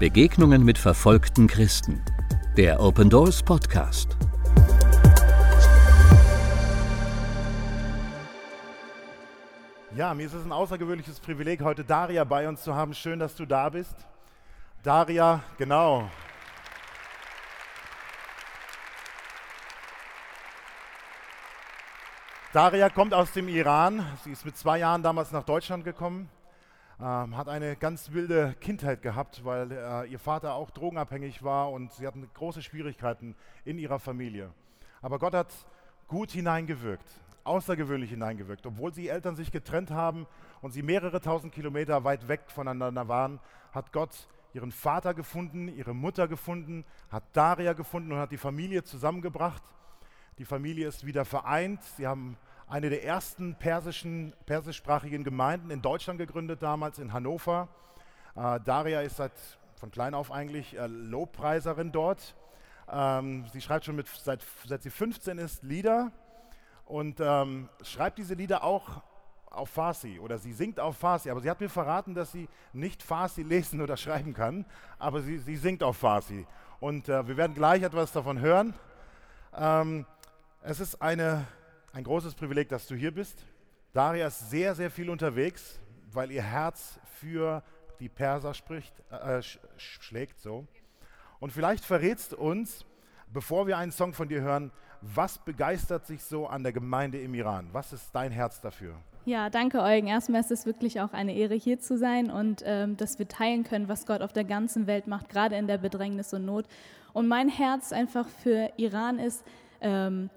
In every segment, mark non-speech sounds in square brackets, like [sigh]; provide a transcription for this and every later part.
Begegnungen mit verfolgten Christen. Der Open Doors Podcast. Ja, mir ist es ein außergewöhnliches Privileg, heute Daria bei uns zu haben. Schön, dass du da bist. Daria, genau. Daria kommt aus dem Iran. Sie ist mit zwei Jahren damals nach Deutschland gekommen ähm, hat eine ganz wilde Kindheit gehabt, weil äh, ihr Vater auch drogenabhängig war und sie hatten große Schwierigkeiten in ihrer Familie. Aber Gott hat gut hineingewirkt, außergewöhnlich hineingewirkt. Obwohl die Eltern sich getrennt haben und sie mehrere tausend Kilometer weit weg voneinander waren, hat Gott ihren Vater gefunden, ihre Mutter gefunden, hat Daria gefunden und hat die Familie zusammengebracht. Die Familie ist wieder vereint. Sie haben eine der ersten persischen, persischsprachigen Gemeinden in Deutschland gegründet, damals in Hannover. Äh, Daria ist seit, von klein auf eigentlich äh, Lobpreiserin dort. Ähm, sie schreibt schon mit, seit, seit sie 15 ist Lieder und ähm, schreibt diese Lieder auch auf Farsi oder sie singt auf Farsi. Aber sie hat mir verraten, dass sie nicht Farsi lesen oder schreiben kann, aber sie, sie singt auf Farsi. Und äh, wir werden gleich etwas davon hören. Ähm, es ist eine ein großes Privileg, dass du hier bist. Daria ist sehr, sehr viel unterwegs, weil ihr Herz für die Perser spricht, äh, sch schlägt so. Und vielleicht verrätst du uns, bevor wir einen Song von dir hören, was begeistert sich so an der Gemeinde im Iran? Was ist dein Herz dafür? Ja, danke Eugen. Erstmal ist es wirklich auch eine Ehre, hier zu sein und ähm, dass wir teilen können, was Gott auf der ganzen Welt macht, gerade in der Bedrängnis und Not. Und mein Herz einfach für Iran ist, ähm,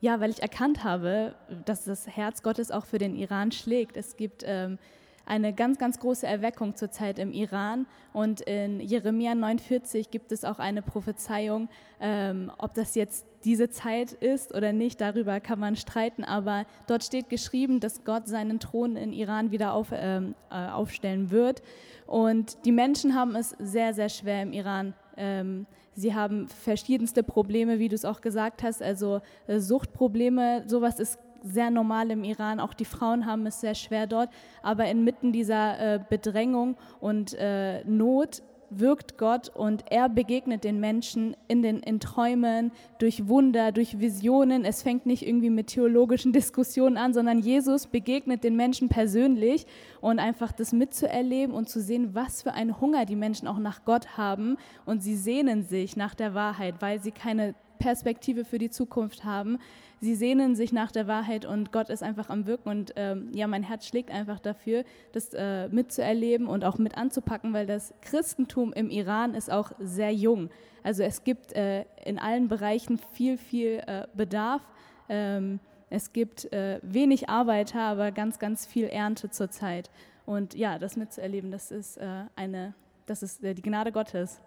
ja, weil ich erkannt habe, dass das Herz Gottes auch für den Iran schlägt. Es gibt ähm, eine ganz, ganz große Erweckung zurzeit im Iran und in Jeremia 49 gibt es auch eine Prophezeiung, ähm, ob das jetzt diese Zeit ist oder nicht, darüber kann man streiten, aber dort steht geschrieben, dass Gott seinen Thron in Iran wieder auf, ähm, äh, aufstellen wird und die Menschen haben es sehr, sehr schwer im Iran. Ähm, Sie haben verschiedenste Probleme, wie du es auch gesagt hast, also äh, Suchtprobleme, sowas ist sehr normal im Iran. Auch die Frauen haben es sehr schwer dort. Aber inmitten dieser äh, Bedrängung und äh, Not wirkt Gott und er begegnet den Menschen in den in Träumen, durch Wunder, durch Visionen. Es fängt nicht irgendwie mit theologischen [laughs] Diskussionen an, sondern Jesus begegnet den Menschen persönlich und einfach das mitzuerleben und zu sehen, was für einen Hunger die Menschen auch nach Gott haben und sie sehnen sich nach der Wahrheit, weil sie keine Perspektive für die Zukunft haben sie sehnen sich nach der Wahrheit und Gott ist einfach am Wirken. Und ähm, ja, mein Herz schlägt einfach dafür, das äh, mitzuerleben und auch mit anzupacken, weil das Christentum im Iran ist auch sehr jung. Also es gibt äh, in allen Bereichen viel, viel äh, Bedarf. Ähm, es gibt äh, wenig Arbeiter, aber ganz, ganz viel Ernte zurzeit. Und ja, das mitzuerleben, das ist äh, eine, das ist äh, die Gnade Gottes.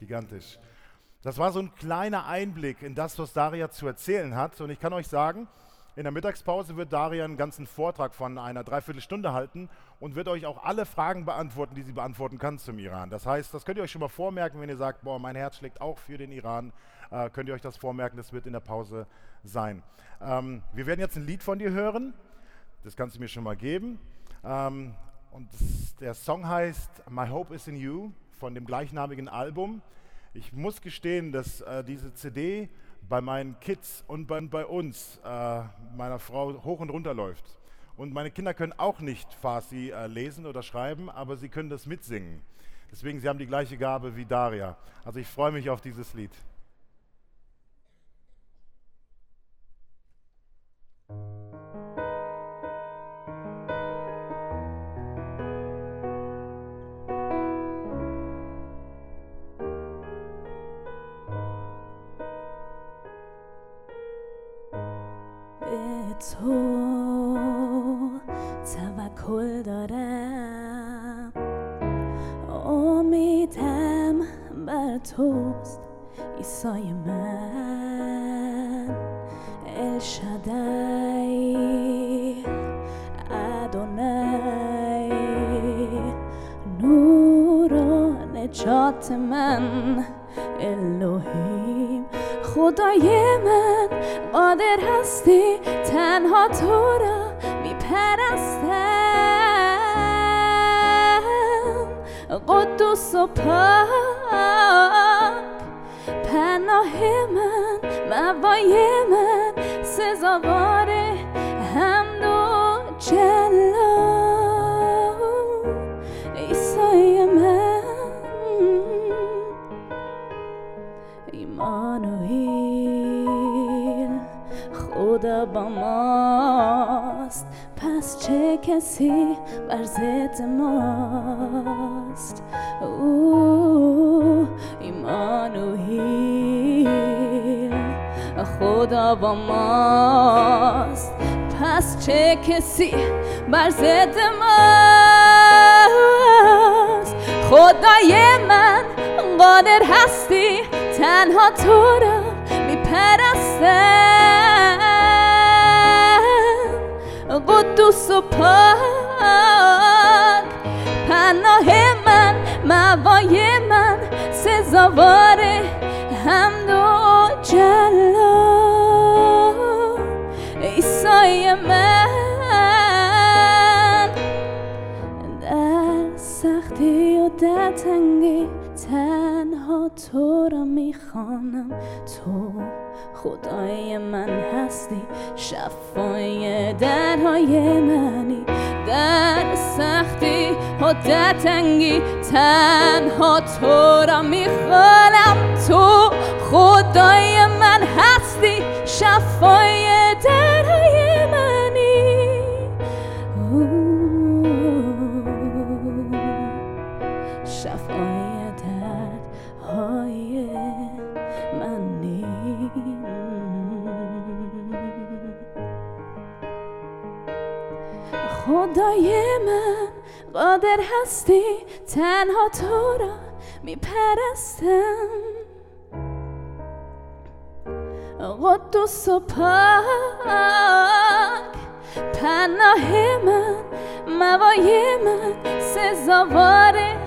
Gigantisch. Das war so ein kleiner Einblick in das, was Daria zu erzählen hat. Und ich kann euch sagen, in der Mittagspause wird Daria einen ganzen Vortrag von einer Dreiviertelstunde halten und wird euch auch alle Fragen beantworten, die sie beantworten kann zum Iran. Das heißt, das könnt ihr euch schon mal vormerken, wenn ihr sagt, boah, mein Herz schlägt auch für den Iran, äh, könnt ihr euch das vormerken, das wird in der Pause sein. Ähm, wir werden jetzt ein Lied von dir hören, das kannst du mir schon mal geben. Ähm, und das, der Song heißt My Hope is in You von dem gleichnamigen Album. Ich muss gestehen, dass äh, diese CD bei meinen Kids und bei, bei uns, äh, meiner Frau, hoch und runter läuft. Und meine Kinder können auch nicht Farsi äh, lesen oder schreiben, aber sie können das mitsingen. Deswegen, sie haben die gleiche Gabe wie Daria. Also ich freue mich auf dieses Lied. تو توکل دارم. امیدم بر توست ایسای من. الشدای ادونای نور و نجات من الهی. خدای من مادر هستی؟ تنها تو را میپرستم. قدوس و پاک. پناه من موای من سزاوار هم دو جلد ایمانوئیل خدا با ماست. پس چه کسی بر ضد ماست؟ او ایمانوئیل خدا با ماست. پس چه کسی بر ضد ماست؟ خدای من قادر هستی تنها تو را میپرستم. قدوس و پاک. پناه من موای من سزاوار حمد و جلا. ایسای من در سختی و در تنگی تنها تو را می‌خوانم. تو خدای من هستی شفای درهای منی. در سختی و در تنگی تنها تو را می‌خوانم. تو خدای من هستی شفای درهای منی. شفای دردهای منی خدای من قادر هستی تنها تو را میپرستم. قدوس و پاک پناه من موای من سزاوار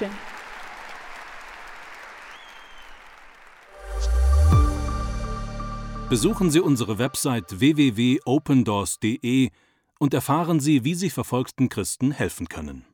Dankeschön. Besuchen Sie unsere Website www.opendoors.de und erfahren Sie, wie Sie verfolgten Christen helfen können.